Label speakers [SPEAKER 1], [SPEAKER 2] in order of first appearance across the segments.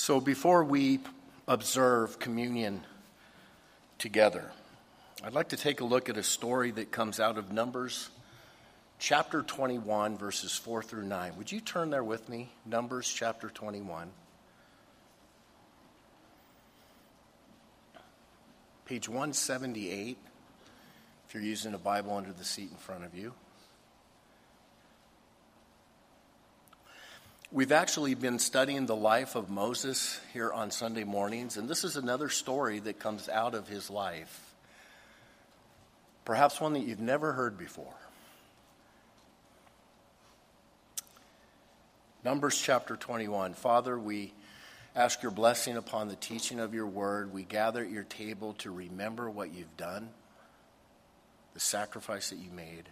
[SPEAKER 1] So before we observe communion together, I'd like to take a look at a story that comes out of Numbers chapter 21, verses 4 through 9. Would you turn there with me? Numbers chapter 21. Page 178, if you're using a Bible under the seat in front of you. We've actually been studying the life of Moses here on Sunday mornings, and this is another story that comes out of his life. Perhaps one that you've never heard before. Numbers chapter 21. Father, we ask your blessing upon the teaching of your word. We gather at your table to remember what you've done, the sacrifice that you made.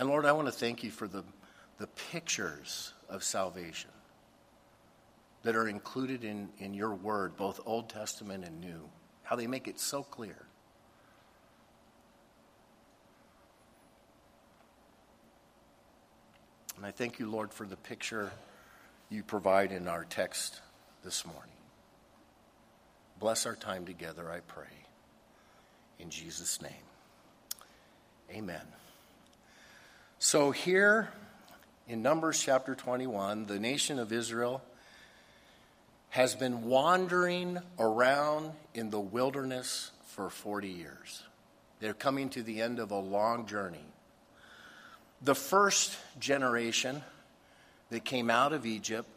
[SPEAKER 1] And Lord, I want to thank you for the, the pictures of salvation that are included in, in your word, both Old Testament and New, how they make it so clear. And I thank you, Lord, for the picture you provide in our text this morning. Bless our time together, I pray. In Jesus' name. Amen. So, here in Numbers chapter 21, the nation of Israel has been wandering around in the wilderness for 40 years. They're coming to the end of a long journey. The first generation that came out of Egypt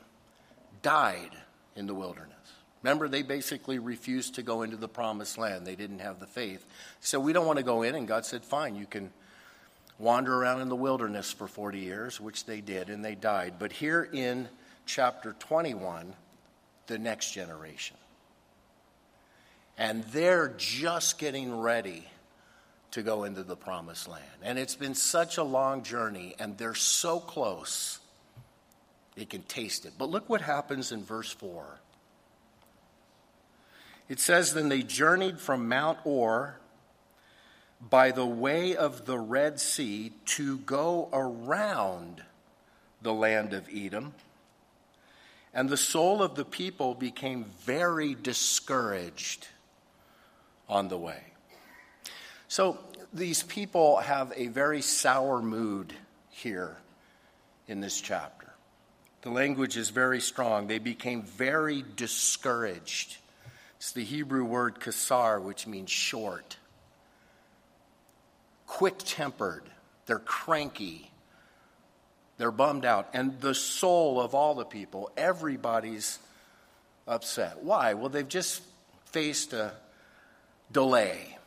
[SPEAKER 1] died in the wilderness. Remember, they basically refused to go into the promised land. They didn't have the faith. So we don't want to go in, and God said, Fine, you can wander around in the wilderness for 40 years, which they did, and they died. But here in chapter 21, the next generation. And they're just getting ready to go into the promised land. And it's been such a long journey, and they're so close, they can taste it. But look what happens in verse 4. It says, Then they journeyed from Mount Hor by the way of the Red Sea to go around the land of Edom. And the soul of the people became very discouraged on the way. So these people have a very sour mood here in this chapter. The language is very strong. They became very discouraged. It's the Hebrew word kasar, which means short quick tempered, they're cranky, they're bummed out. And the soul of all the people, everybody's upset. Why? Well, they've just faced a delay.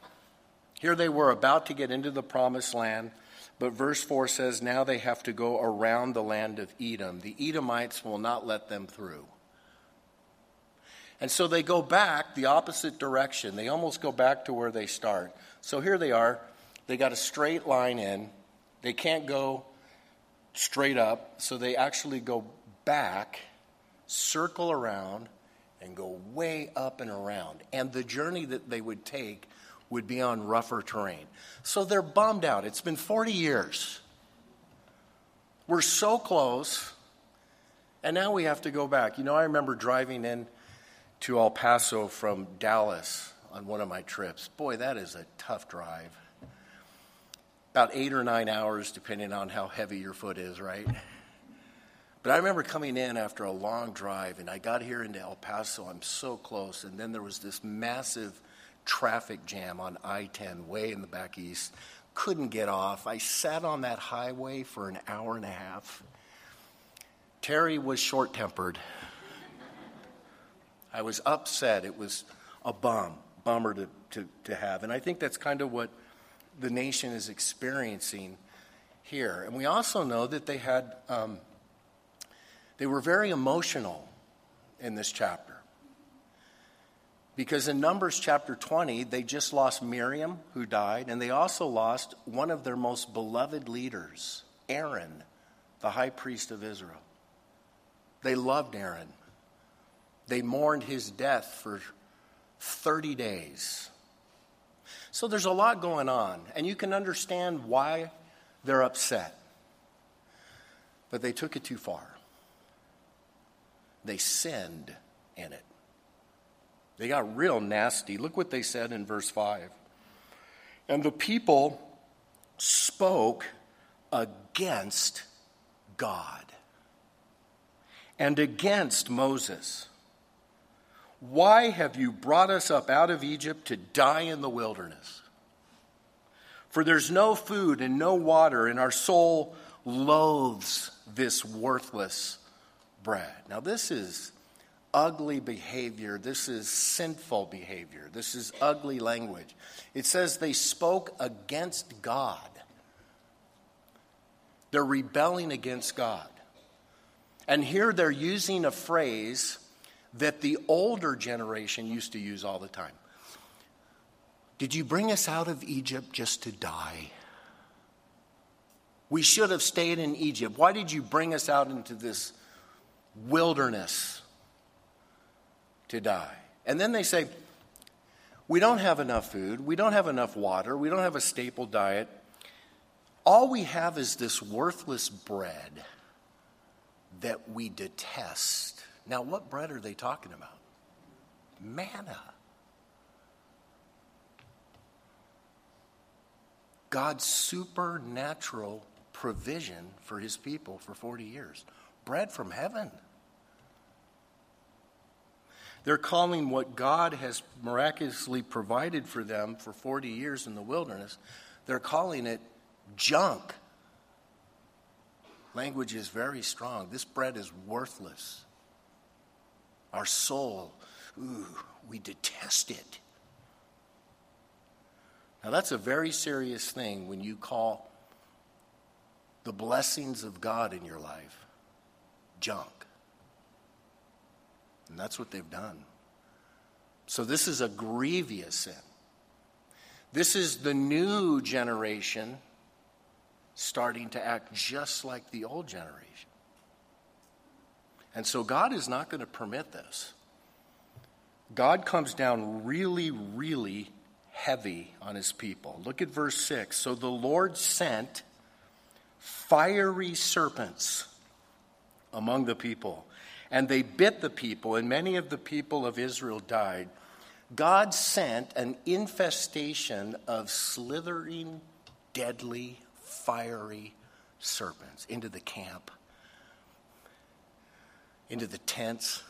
[SPEAKER 1] Here they were about to get into the promised land, but verse 4 says now they have to go around the land of Edom. The Edomites will not let them through. And so they go back the opposite direction. They almost go back to where they start. So here they are they got a straight line in. They can't go straight up, so they actually go back, circle around, and go way up and around. And the journey that they would take would be on rougher terrain. So they're bummed out. It's been 40 years. We're so close, and now we have to go back. You know, I remember driving in to El Paso from Dallas on one of my trips. Boy, that is a tough drive about eight or nine hours, depending on how heavy your foot is, right? But I remember coming in after a long drive, and I got here into El Paso. I'm so close, and then there was this massive traffic jam on I 10 way in the back east. Couldn't get off. I sat on that highway for an hour and a half. Terry was short tempered. I was upset. It was a bum, bummer to, to, to have. And I think that's kind of what the nation is experiencing here. And we also know that they had, um, they were very emotional in this chapter. Because in Numbers chapter 20, they just lost Miriam, who died, and they also lost one of their most beloved leaders, Aaron, the high priest of Israel. They loved Aaron. They mourned his death for 30 days. So there's a lot going on, and you can understand why they're upset. But they took it too far. they sinned in it. They got real nasty. Look what they said in verse 5. And the people spoke against God and against Moses. Why have you brought us up out of Egypt to die in the wilderness? For there's no food and no water, and our soul loathes this worthless bread. Now, this is ugly behavior. This is sinful behavior. This is ugly language. It says they spoke against God. They're rebelling against God. And here they're using a phrase that the older generation used to use all the time. Did you bring us out of Egypt just to die? We should have stayed in Egypt. Why did you bring us out into this wilderness to die? And then they say, We don't have enough food. We don't have enough water. We don't have a staple diet. All we have is this worthless bread that we detest. Now, what bread are they talking about? Manna. God's supernatural provision for his people for 40 years. Bread from heaven. They're calling what God has miraculously provided for them for 40 years in the wilderness, they're calling it junk. Language is very strong. This bread is worthless. Our soul, ooh, we detest it. Now, that's a very serious thing when you call the blessings of God in your life junk. And that's what they've done. So, this is a grievous sin. This is the new generation starting to act just like the old generation. And so, God is not going to permit this. God comes down really, really heavy on his people. Look at verse 6. So the Lord sent fiery serpents among the people, and they bit the people, and many of the people of Israel died. God sent an infestation of slithering, deadly, fiery serpents into the camp, into the tents,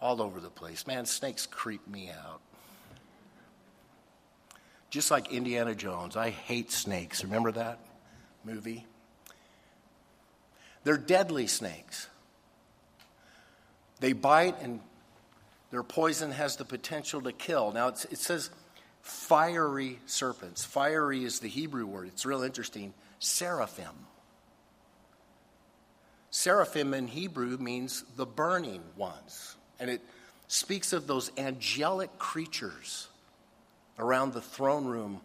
[SPEAKER 1] all over the place. Man, snakes creep me out. Just like Indiana Jones, I hate snakes. Remember that? movie. They're deadly snakes. They bite, and their poison has the potential to kill. Now, it says fiery serpents. Fiery is the Hebrew word. It's real interesting. Seraphim. Seraphim in Hebrew means the burning ones. And it speaks of those angelic creatures around the throne room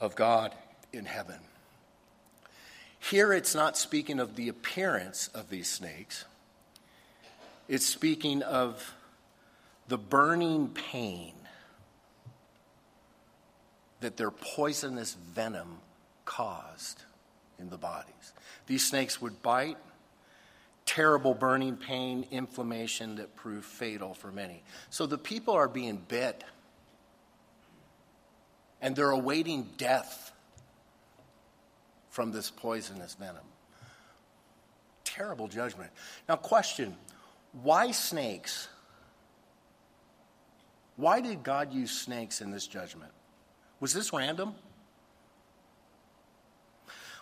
[SPEAKER 1] of God in heaven. Here it's not speaking of the appearance of these snakes, it's speaking of the burning pain that their poisonous venom caused in the bodies. These snakes would bite, terrible burning pain, inflammation that proved fatal for many. So the people are being bit and they're awaiting death from this poisonous venom. Terrible judgment. Now, question why snakes? Why did God use snakes in this judgment? Was this random?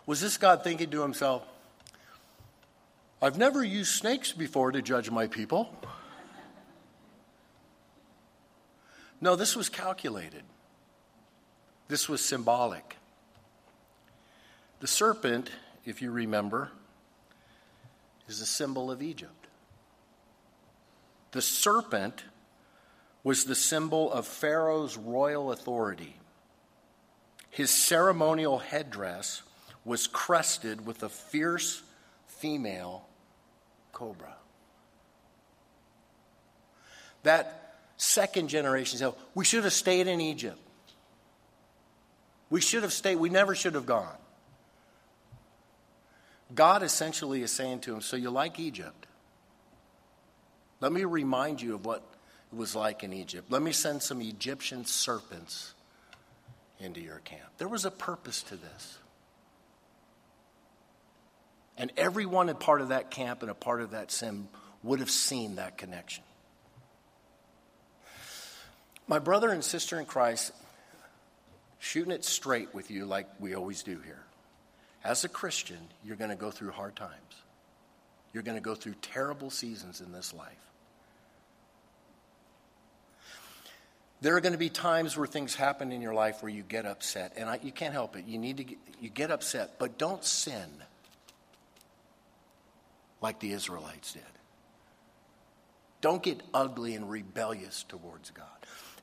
[SPEAKER 1] Was this God thinking to himself, I've never used snakes before to judge my people? No, this was calculated. This was symbolic. The serpent, if you remember, is a symbol of Egypt. The serpent was the symbol of Pharaoh's royal authority. His ceremonial headdress was crested with a fierce female cobra. That second generation said, We should have stayed in Egypt. We should have stayed. We never should have gone. God essentially is saying to him, So you like Egypt? Let me remind you of what it was like in Egypt. Let me send some Egyptian serpents into your camp. There was a purpose to this. And everyone a part of that camp and a part of that sin would have seen that connection. My brother and sister in Christ, shooting it straight with you like we always do here. As a Christian, you're going to go through hard times. You're going to go through terrible seasons in this life. There are going to be times where things happen in your life where you get upset, and I, you can't help it. You need to get, you get upset, but don't sin like the Israelites did. Don't get ugly and rebellious towards God.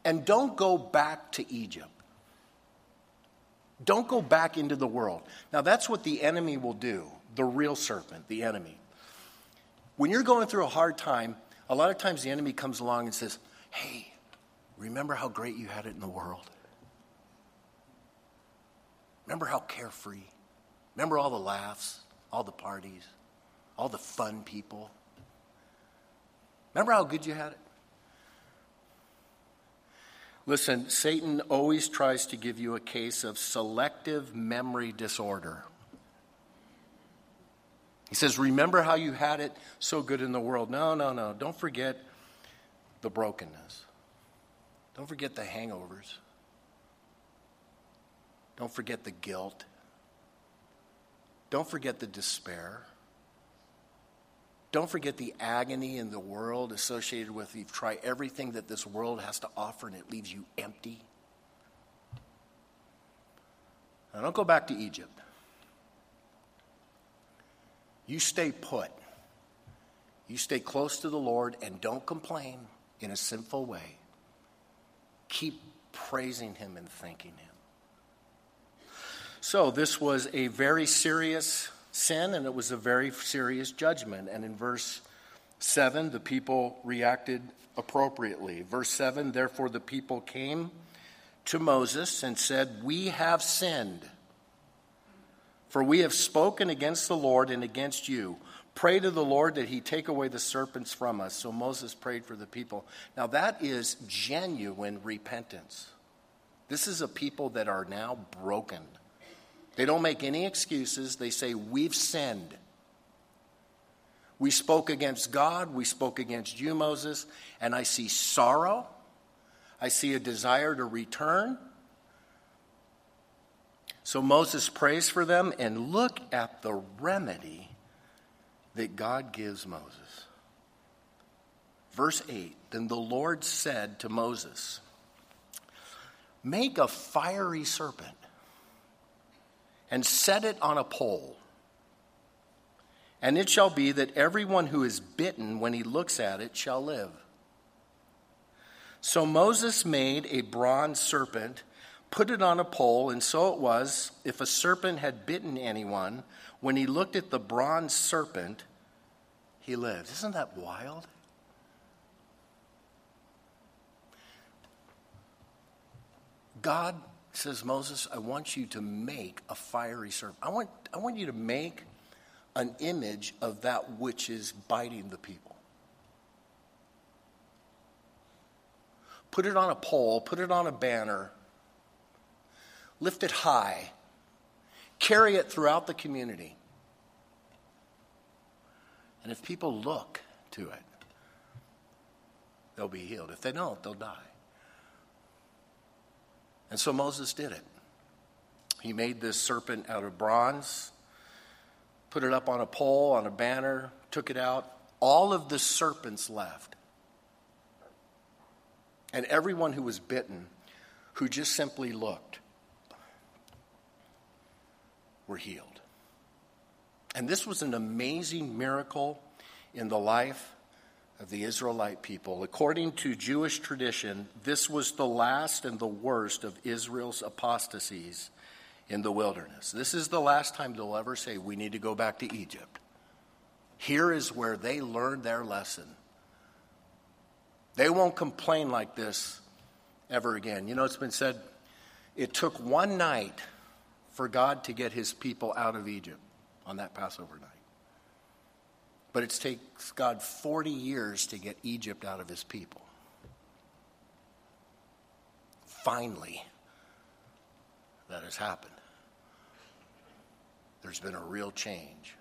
[SPEAKER 1] And don't go back to Egypt. Don't go back into the world. Now, that's what the enemy will do, the real serpent, the enemy. When you're going through a hard time, a lot of times the enemy comes along and says, Hey, remember how great you had it in the world? Remember how carefree? Remember all the laughs, all the parties, all the fun people? Remember how good you had it? Listen, Satan always tries to give you a case of selective memory disorder. He says, Remember how you had it so good in the world. No, no, no. Don't forget the brokenness. Don't forget the hangovers. Don't forget the guilt. Don't forget the despair. Don't forget the agony in the world associated with you've tried everything that this world has to offer and it leaves you empty. Now, don't go back to Egypt. You stay put. You stay close to the Lord and don't complain in a sinful way. Keep praising Him and thanking Him. So, this was a very serious sin and it was a very serious judgment. And in verse 7, the people reacted appropriately. Verse 7 Therefore, the people came to Moses and said, We have sinned, for we have spoken against the Lord and against you. Pray to the Lord that he take away the serpents from us. So Moses prayed for the people. Now, that is genuine repentance. This is a people that are now broken. They don't make any excuses. They say, We've sinned. We spoke against God. We spoke against you, Moses. And I see sorrow. I see a desire to return. So Moses prays for them, and look at the remedy that God gives Moses. Verse 8 Then the Lord said to Moses, Make a fiery serpent and set it on a pole. And it shall be that everyone who is bitten when he looks at it shall live. So Moses made a bronze serpent, put it on a pole, and so it was, if a serpent had bitten anyone, when he looked at the bronze serpent, he lived. Isn't that wild? God says, Moses, I want you to make a fiery serpent. I want, I want you to make an image of that which is biting the people. Put it on a pole, put it on a banner, lift it high, carry it throughout the community. And if people look to it, they'll be healed. If they don't, they'll die. And so Moses did it. He made this serpent out of bronze, put it up on a pole, on a banner, took it out. All of the serpents left. And everyone who was bitten, who just simply looked, were healed. And this was an amazing miracle in the life of the Israelite people. According to Jewish tradition, this was the last and the worst of Israel's apostasies in the wilderness. This is the last time they'll ever say, We need to go back to Egypt. Here is where they learned their lesson. They won't complain like this ever again. You know, it's been said it took one night for God to get his people out of Egypt on that Passover night. But it takes God 40 years to get Egypt out of his people. Finally, that has happened. There's been a real change.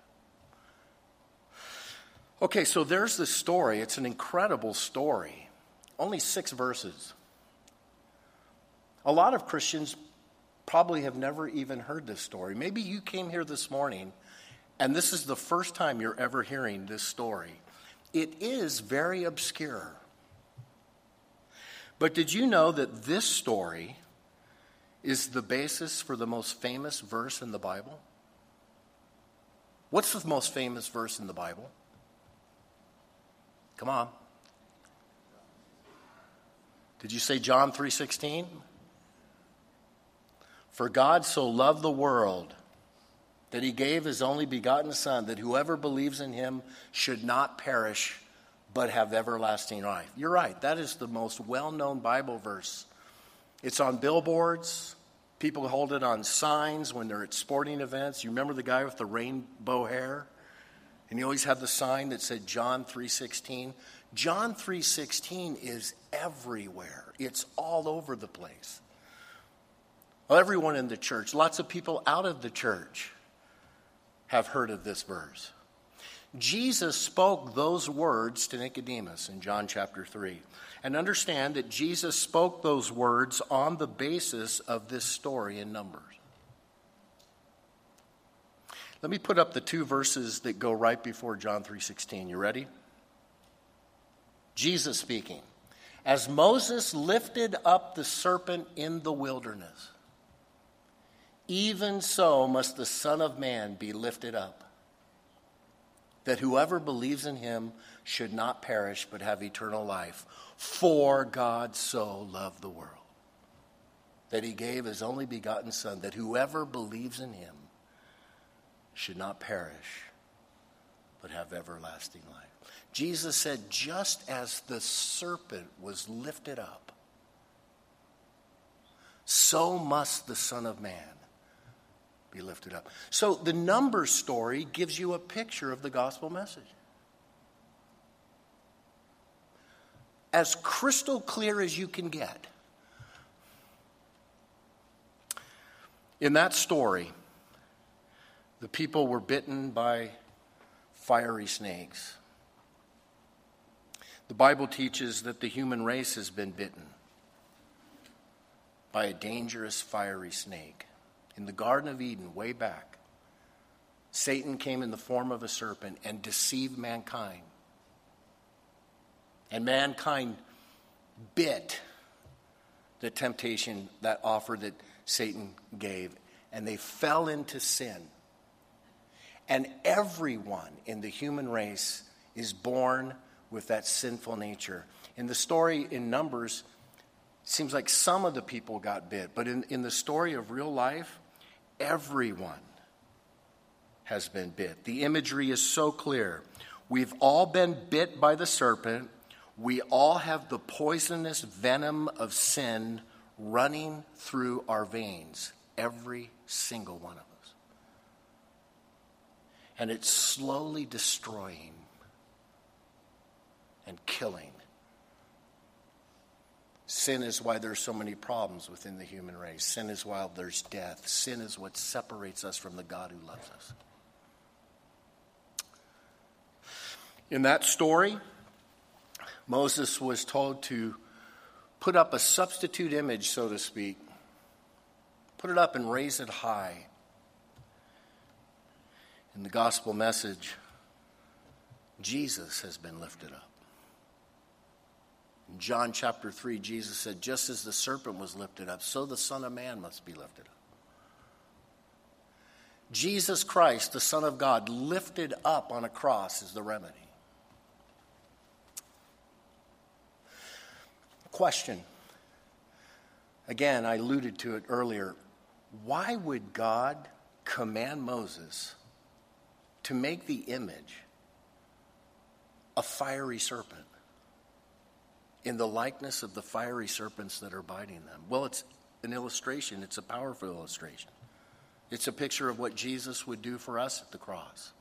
[SPEAKER 1] Okay, so there's the story. It's an incredible story. Only six verses. A lot of Christians probably have never even heard this story. Maybe you came here this morning and this is the first time you're ever hearing this story. It is very obscure. But did you know that this story is the basis for the most famous verse in the Bible? What's the most famous verse in the Bible? Come on. Did you say John 3:16? For God so loved the world that he gave his only begotten son that whoever believes in him should not perish but have everlasting life. You're right. That is the most well-known Bible verse. It's on billboards. People hold it on signs when they're at sporting events. You remember the guy with the rainbow hair? And he always had the sign that said John 3:16. John 3:16 is everywhere. It's all over the place. Well, everyone in the church, lots of people out of the church have heard of this verse. Jesus spoke those words to Nicodemus in John chapter 3. And understand that Jesus spoke those words on the basis of this story in Numbers. Let me put up the two verses that go right before John 3:16. You ready? Jesus speaking. As Moses lifted up the serpent in the wilderness, even so must the Son of Man be lifted up, that whoever believes in him should not perish but have eternal life. For God so loved the world that he gave his only begotten Son, that whoever believes in him should not perish, but have everlasting life. Jesus said, just as the serpent was lifted up, so must the Son of Man be lifted up. So the Numbers story gives you a picture of the gospel message. As crystal clear as you can get. In that story, the people were bitten by fiery snakes. The Bible teaches that the human race has been bitten by a dangerous fiery snake. In the Garden of Eden, way back, Satan came in the form of a serpent and deceived mankind. And mankind bit the temptation, that offer that Satan gave, and they fell into sin. And everyone in the human race is born with that sinful nature. In the story in Numbers, seems like some of the people got bit, but in, in the story of real life, everyone has been bit. The imagery is so clear. We've all been bit by the serpent. We all have the poisonous venom of sin running through our veins, every single one of us and it's slowly destroying and killing. Sin is why there's so many problems within the human race. Sin is why there's death. Sin is what separates us from the God who loves us. In that story, Moses was told to put up a substitute image, so to speak, put it up and raise it high in the gospel message, Jesus has been lifted up. In John chapter 3, Jesus said, Just as the serpent was lifted up, so the Son of Man must be lifted up. Jesus Christ, the Son of God, lifted up on a cross is the remedy. Question. Again, I alluded to it earlier. Why would God command Moses to make the image a fiery serpent in the likeness of the fiery serpents that are biting them. Well, it's an illustration, it's a powerful illustration. It's a picture of what Jesus would do for us at the cross.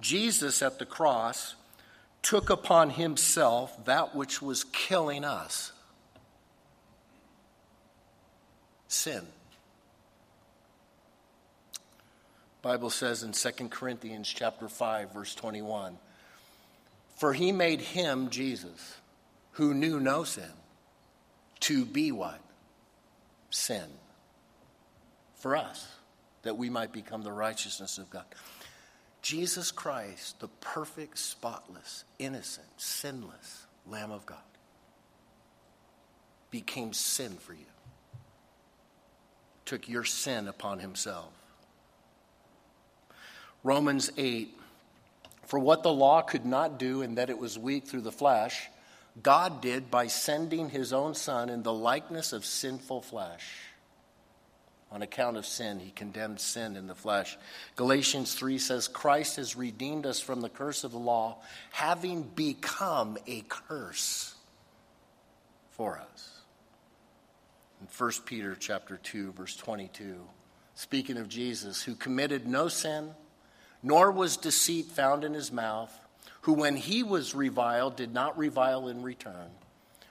[SPEAKER 1] Jesus at the cross took upon himself that which was killing us sin. Bible says in 2 Corinthians chapter 5 verse 21 For he made him Jesus who knew no sin to be what? Sin. For us that we might become the righteousness of God. Jesus Christ, the perfect, spotless, innocent, sinless Lamb of God, became sin for you, took your sin upon himself. Romans 8 For what the law could not do, in that it was weak through the flesh, God did by sending his own Son in the likeness of sinful flesh on account of sin. He condemned sin in the flesh. Galatians 3 says, Christ has redeemed us from the curse of the law, having become a curse for us. In 1 Peter chapter 2, verse 22, speaking of Jesus, who committed no sin, nor was deceit found in his mouth, who when he was reviled did not revile in return.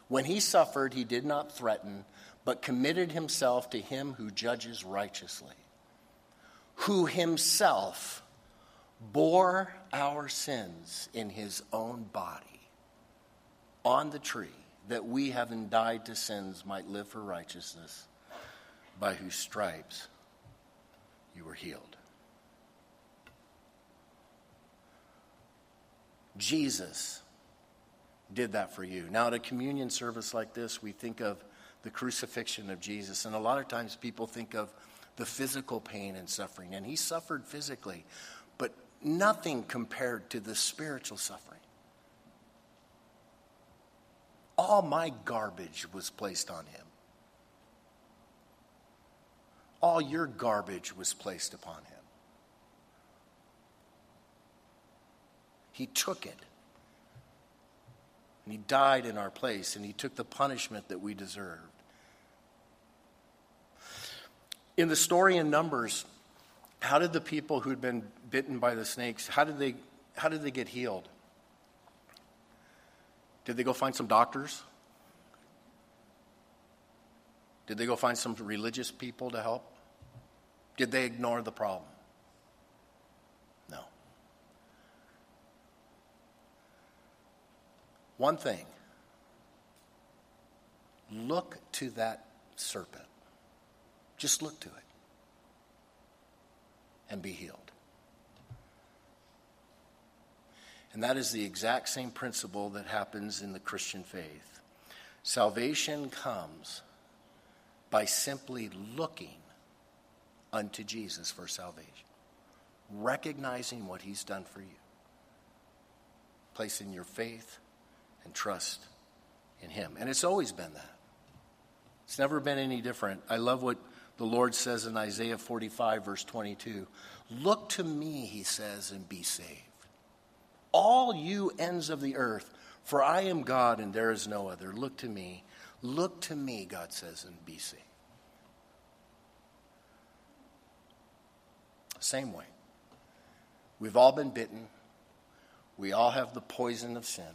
[SPEAKER 1] When he suffered, he did not threaten but committed himself to him who judges righteously, who himself bore our sins in his own body on the tree, that we, having died to sins, might live for righteousness, by whose stripes you were healed. Jesus did that for you. Now, at a communion service like this, we think of the crucifixion of Jesus. And a lot of times people think of the physical pain and suffering, and he suffered physically, but nothing compared to the spiritual suffering. All my garbage was placed on him. All your garbage was placed upon him. He took it. And he died in our place, and he took the punishment that we deserved. In the story in Numbers, how did the people who'd been bitten by the snakes, how did they, how did they get healed? Did they go find some doctors? Did they go find some religious people to help? Did they ignore the problem? One thing look to that serpent. Just look to it and be healed. And that is the exact same principle that happens in the Christian faith. Salvation comes by simply looking unto Jesus for salvation, recognizing what he's done for you, placing your faith and trust in him. And it's always been that. It's never been any different. I love what the Lord says in Isaiah 45, verse 22 Look to me, he says, and be saved. All you ends of the earth, for I am God and there is no other. Look to me. Look to me, God says, and be saved. Same way. We've all been bitten. We all have the poison of sin.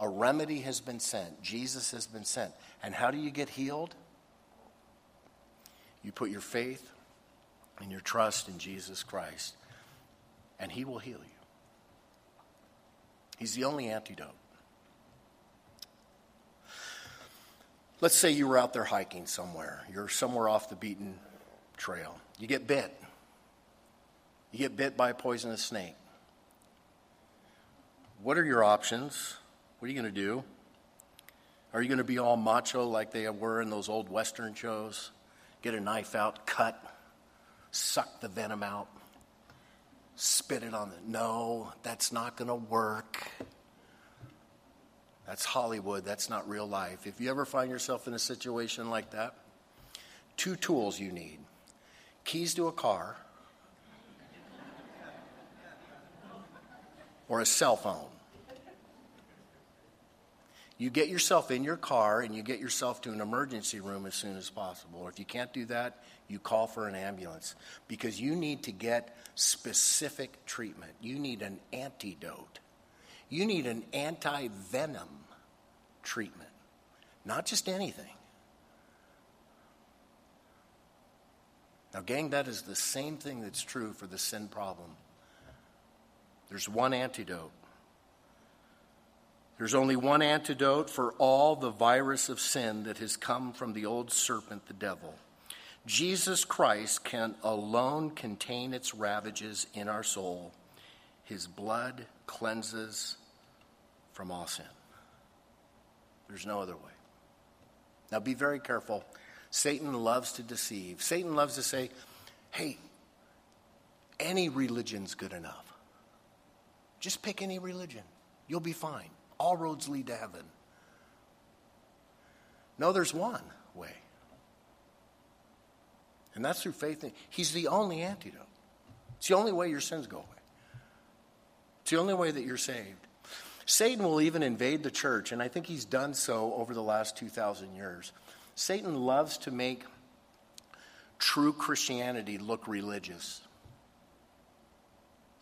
[SPEAKER 1] A remedy has been sent. Jesus has been sent. And how do you get healed? You put your faith and your trust in Jesus Christ, and He will heal you. He's the only antidote. Let's say you were out there hiking somewhere. You're somewhere off the beaten trail. You get bit. You get bit by a poisonous snake. What are your options? What are you going to do? Are you going to be all macho like they were in those old Western shows? get a knife out, cut, suck the venom out, spit it on the. No, that's not going to work. That's Hollywood. That's not real life. If you ever find yourself in a situation like that, two tools you need keys to a car or a cell phone. You get yourself in your car and you get yourself to an emergency room as soon as possible. Or if you can't do that, you call for an ambulance because you need to get specific treatment. You need an antidote. You need an anti venom treatment, not just anything. Now, gang, that is the same thing that's true for the sin problem. There's one antidote. There's only one antidote for all the virus of sin that has come from the old serpent, the devil. Jesus Christ can alone contain its ravages in our soul. His blood cleanses from all sin. There's no other way. Now be very careful. Satan loves to deceive. Satan loves to say, hey, any religion's good enough. Just pick any religion. You'll be fine. All roads lead to heaven. No, there's one way. And that's through faith. He's the only antidote. It's the only way your sins go away. It's the only way that you're saved. Satan will even invade the church, and I think he's done so over the last 2,000 years. Satan loves to make true Christianity look religious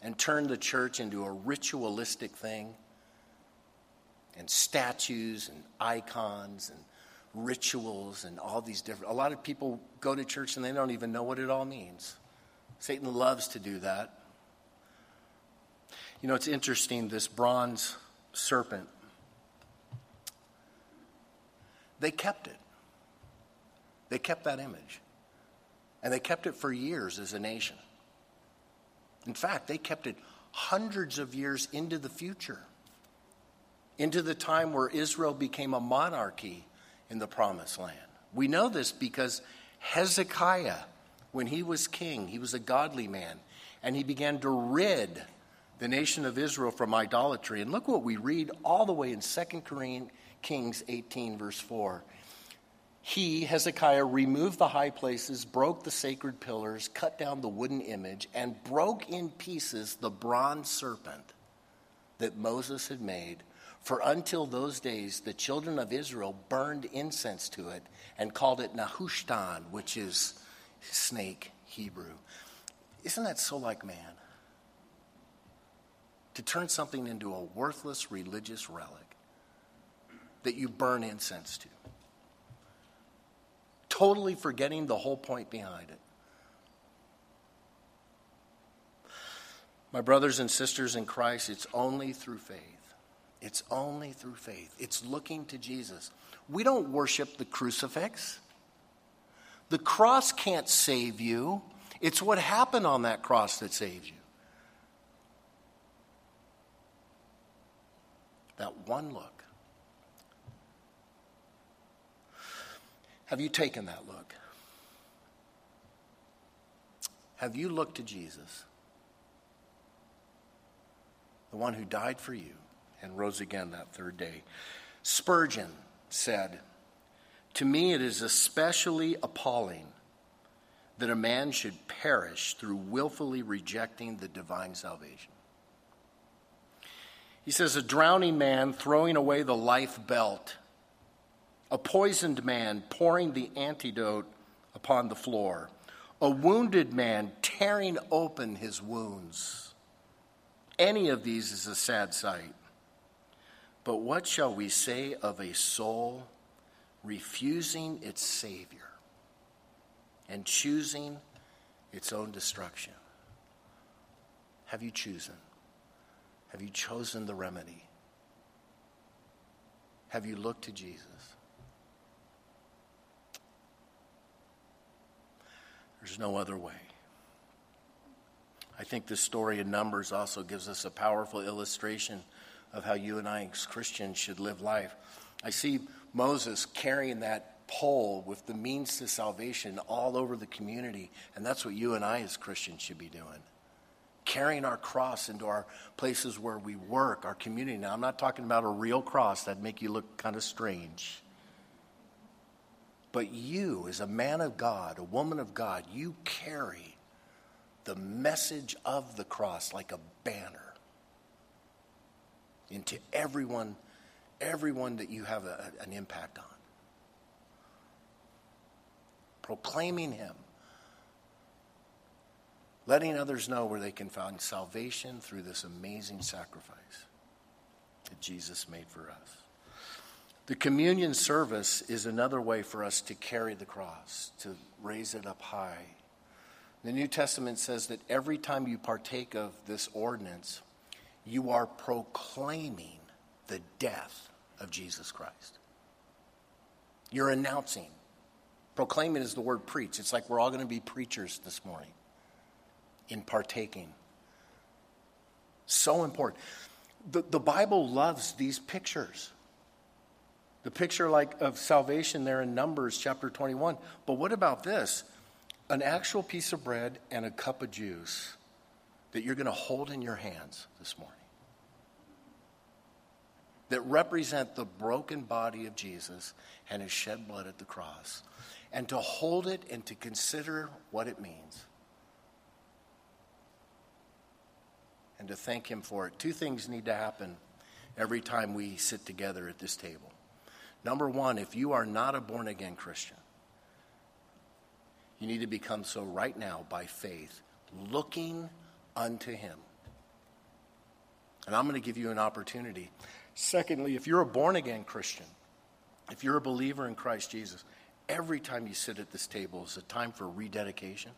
[SPEAKER 1] and turn the church into a ritualistic thing and statues and icons and rituals and all these different. A lot of people go to church and they don't even know what it all means. Satan loves to do that. You know, it's interesting, this bronze serpent, they kept it. They kept that image. And they kept it for years as a nation. In fact, they kept it hundreds of years into the future, into the time where Israel became a monarchy in the promised land. We know this because Hezekiah, when he was king, he was a godly man, and he began to rid the nation of Israel from idolatry. And look what we read all the way in 2 Kings 18, verse 4. He, Hezekiah, removed the high places, broke the sacred pillars, cut down the wooden image, and broke in pieces the bronze serpent that Moses had made for until those days, the children of Israel burned incense to it and called it Nehushtan, which is snake Hebrew. Isn't that so like man? To turn something into a worthless religious relic that you burn incense to. Totally forgetting the whole point behind it. My brothers and sisters in Christ, it's only through faith it's only through faith. It's looking to Jesus. We don't worship the crucifix. The cross can't save you. It's what happened on that cross that saves you. That one look. Have you taken that look? Have you looked to Jesus, the one who died for you? And rose again that third day. Spurgeon said, To me, it is especially appalling that a man should perish through willfully rejecting the divine salvation. He says, A drowning man throwing away the life belt, a poisoned man pouring the antidote upon the floor, a wounded man tearing open his wounds. Any of these is a sad sight. But what shall we say of a soul refusing its Savior and choosing its own destruction? Have you chosen? Have you chosen the remedy? Have you looked to Jesus? There's no other way. I think this story in Numbers also gives us a powerful illustration of how you and I as Christians should live life. I see Moses carrying that pole with the means to salvation all over the community, and that's what you and I as Christians should be doing. Carrying our cross into our places where we work, our community. Now, I'm not talking about a real cross, that'd make you look kind of strange. But you, as a man of God, a woman of God, you carry the message of the cross like a banner into everyone everyone that you have a, an impact on. Proclaiming Him. Letting others know where they can find salvation through this amazing sacrifice that Jesus made for us. The communion service is another way for us to carry the cross, to raise it up high. The New Testament says that every time you partake of this ordinance, you are proclaiming the death of Jesus Christ. You're announcing. Proclaiming is the word preach. It's like we're all going to be preachers this morning in partaking. So important. The, the Bible loves these pictures. The picture like of salvation there in Numbers chapter 21. But what about this? An actual piece of bread and a cup of juice that you're going to hold in your hands this morning. That represent the broken body of Jesus and his shed blood at the cross. And to hold it and to consider what it means. And to thank him for it. Two things need to happen every time we sit together at this table. Number one, if you are not a born again Christian, you need to become so right now by faith, looking unto Him. And I'm going to give you an opportunity. Secondly, if you're a born again Christian, if you're a believer in Christ Jesus, every time you sit at this table is a time for rededication.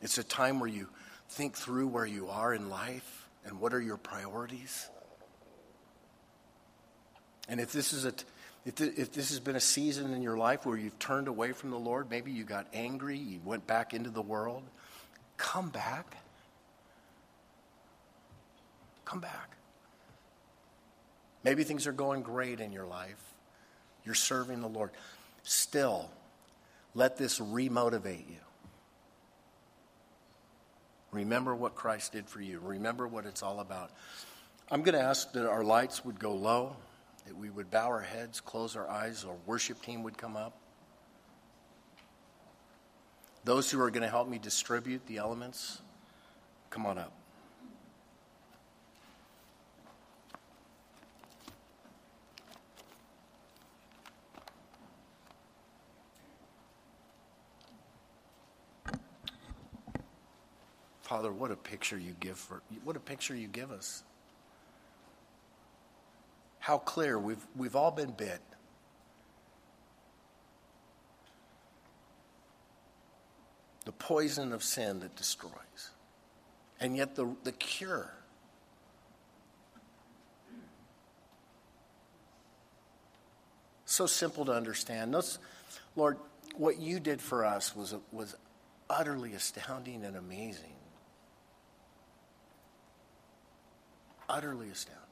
[SPEAKER 1] It's a time where you think through where you are in life and what are your priorities. And if this is a if, if this has been a season in your life where you've turned away from the Lord, maybe you got angry, you went back into the world, come back. Come back. Maybe things are going great in your life. You're serving the Lord. Still, let this remotivate you. Remember what Christ did for you. Remember what it's all about. I'm going to ask that our lights would go low that we would bow our heads, close our eyes, our worship team would come up. Those who are going to help me distribute the elements, come on up. Father, what a picture you give for what a picture you give us how clear we've, we've all been bit. The poison of sin that destroys. And yet, the, the cure. So simple to understand. Those, Lord, what you did for us was, was utterly astounding and amazing. Utterly astounding.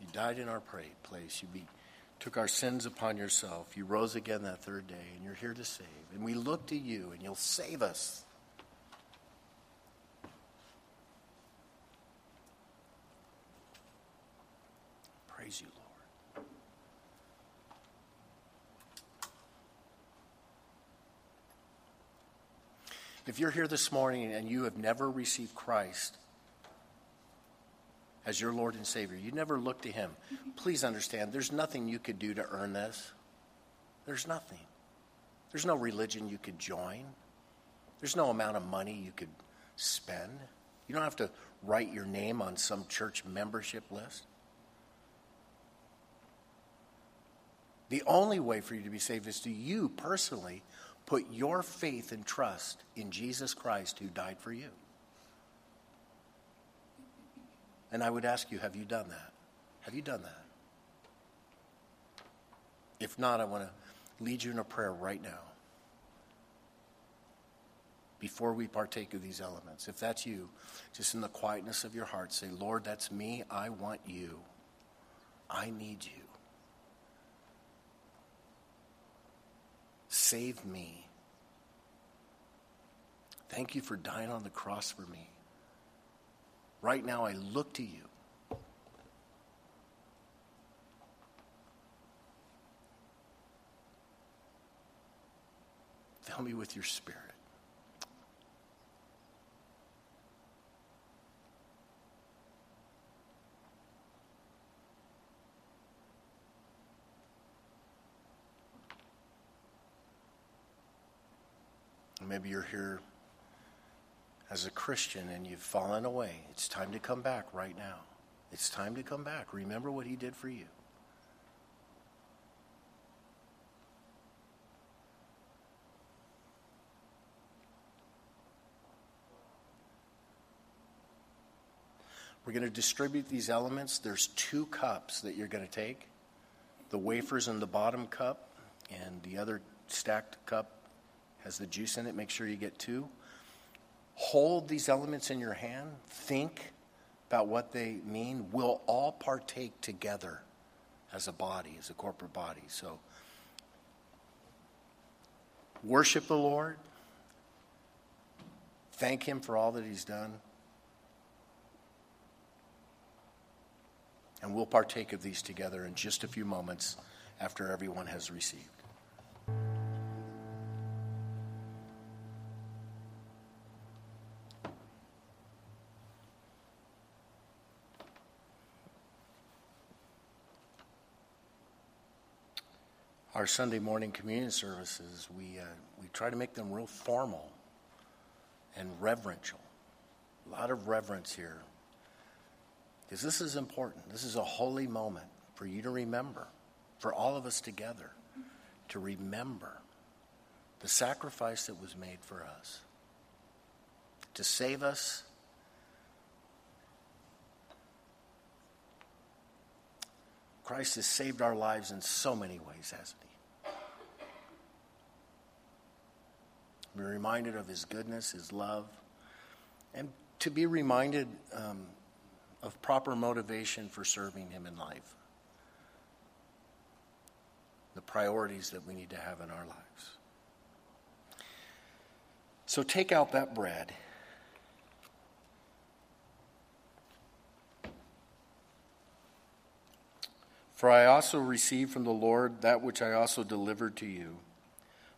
[SPEAKER 1] You died in our place. You took our sins upon yourself. You rose again that third day, and you're here to save. And we look to you, and you'll save us. Praise you, Lord. If you're here this morning and you have never received Christ as your Lord and Savior. You never looked to Him. Please understand, there's nothing you could do to earn this. There's nothing. There's no religion you could join. There's no amount of money you could spend. You don't have to write your name on some church membership list. The only way for you to be saved is to you personally put your faith and trust in Jesus Christ who died for you. And I would ask you, have you done that? Have you done that? If not, I want to lead you in a prayer right now before we partake of these elements. If that's you, just in the quietness of your heart, say, Lord, that's me. I want you. I need you. Save me. Thank you for dying on the cross for me. Right now, I look to you. Fill me with your spirit. Maybe you're here as a Christian and you've fallen away. It's time to come back right now. It's time to come back. Remember what he did for you. We're going to distribute these elements. There's two cups that you're going to take the wafers in the bottom cup, and the other stacked cup has the juice in it. Make sure you get two. Hold these elements in your hand. Think about what they mean. We'll all partake together as a body, as a corporate body. So, worship the Lord. Thank Him for all that He's done. And we'll partake of these together in just a few moments after everyone has received. Our Sunday morning communion services, we, uh, we try to make them real formal and reverential. A lot of reverence here because this is important. This is a holy moment for you to remember, for all of us together to remember the sacrifice that was made for us to save us. Christ has saved our lives in so many ways, hasn't he? Be reminded of his goodness, his love, and to be reminded um, of proper motivation for serving Him in life. The priorities that we need to have in our lives. So take out that bread. For I also received from the Lord that which I also delivered to you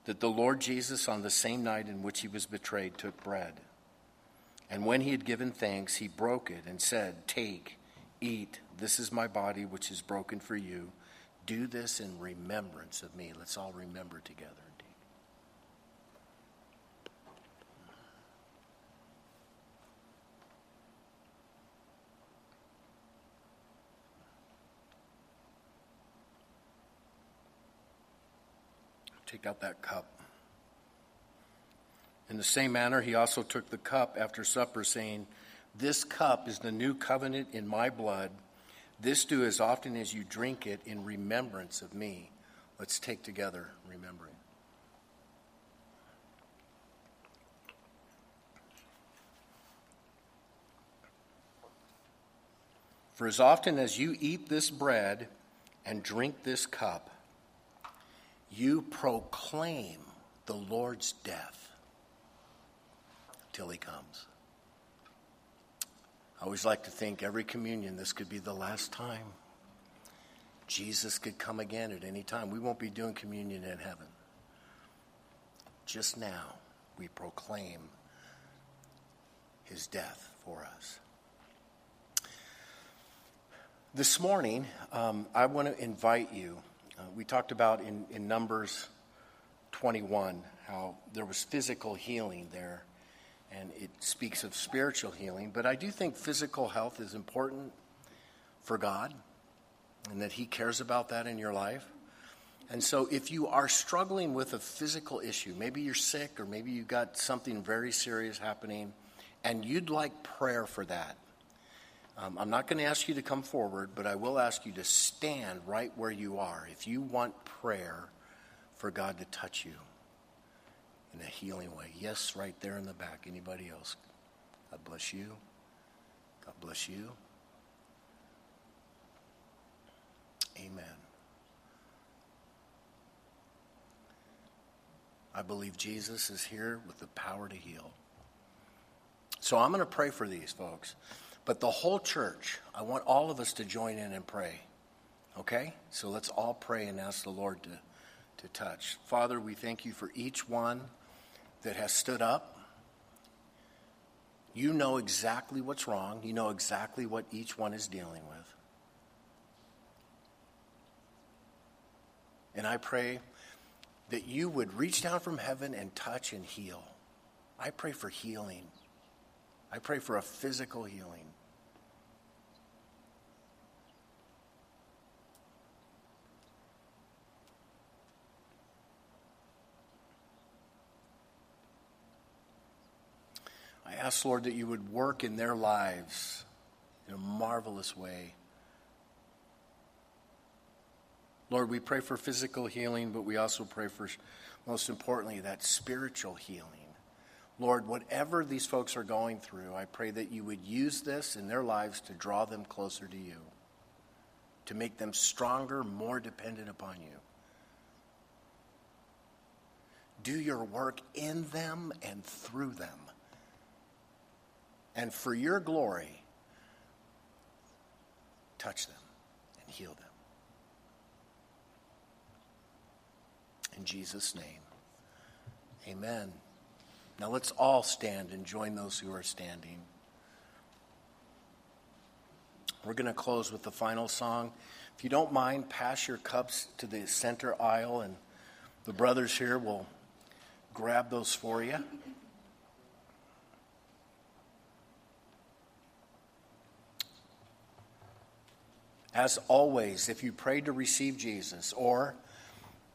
[SPEAKER 1] that the Lord Jesus, on the same night in which he was betrayed, took bread. And when he had given thanks, he broke it and said, Take, eat, this is my body which is broken for you. Do this in remembrance of me. Let's all remember together. Take out that cup. In the same manner, he also took the cup after supper, saying, This cup is the new covenant in my blood. This do as often as you drink it in remembrance of me. Let's take together remembering. For as often as you eat this bread and drink this cup, you proclaim the Lord's death till he comes. I always like to think every communion, this could be the last time. Jesus could come again at any time. We won't be doing communion in heaven. Just now, we proclaim his death for us. This morning, um, I want to invite you. Uh, we talked about in, in Numbers 21 how there was physical healing there and it speaks of spiritual healing. But I do think physical health is important for God and that He cares about that in your life. And so, if you are struggling with a physical issue, maybe you're sick or maybe you got something very serious happening, and you'd like prayer for that, um, I'm not going to ask you to come forward, but I will ask you to stand right where you are if you want prayer for God to touch you in a healing way. Yes, right there in the back. Anybody else? God bless you. God bless you. Amen. I believe Jesus is here with the power to heal. So I'm going to pray for these folks. But the whole church, I want all of us to join in and pray. Okay? So let's all pray and ask the Lord to, to touch. Father, we thank you for each one that has stood up. You know exactly what's wrong. You know exactly what each one is dealing with. And I pray that you would reach down from heaven and touch and heal I pray for healing. I pray for a physical healing. I ask, Lord, that you would work in their lives in a marvelous way. Lord, we pray for physical healing, but we also pray for, most importantly, that spiritual healing. Lord, whatever these folks are going through, I pray that you would use this in their lives to draw them closer to you, to make them stronger, more dependent upon you. Do your work in them and through them. And for your glory, touch them and heal them. In Jesus' name, amen. Now let's all stand and join those who are standing. We're going to close with the final song. If you don't mind, pass your cups to the center aisle, and the brothers here will grab those for you. As always, if you prayed to receive Jesus, or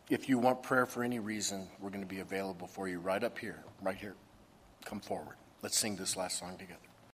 [SPEAKER 1] if you want prayer for any reason, we're going to be available for you right up here, right here. Come forward. Let's sing this last song together.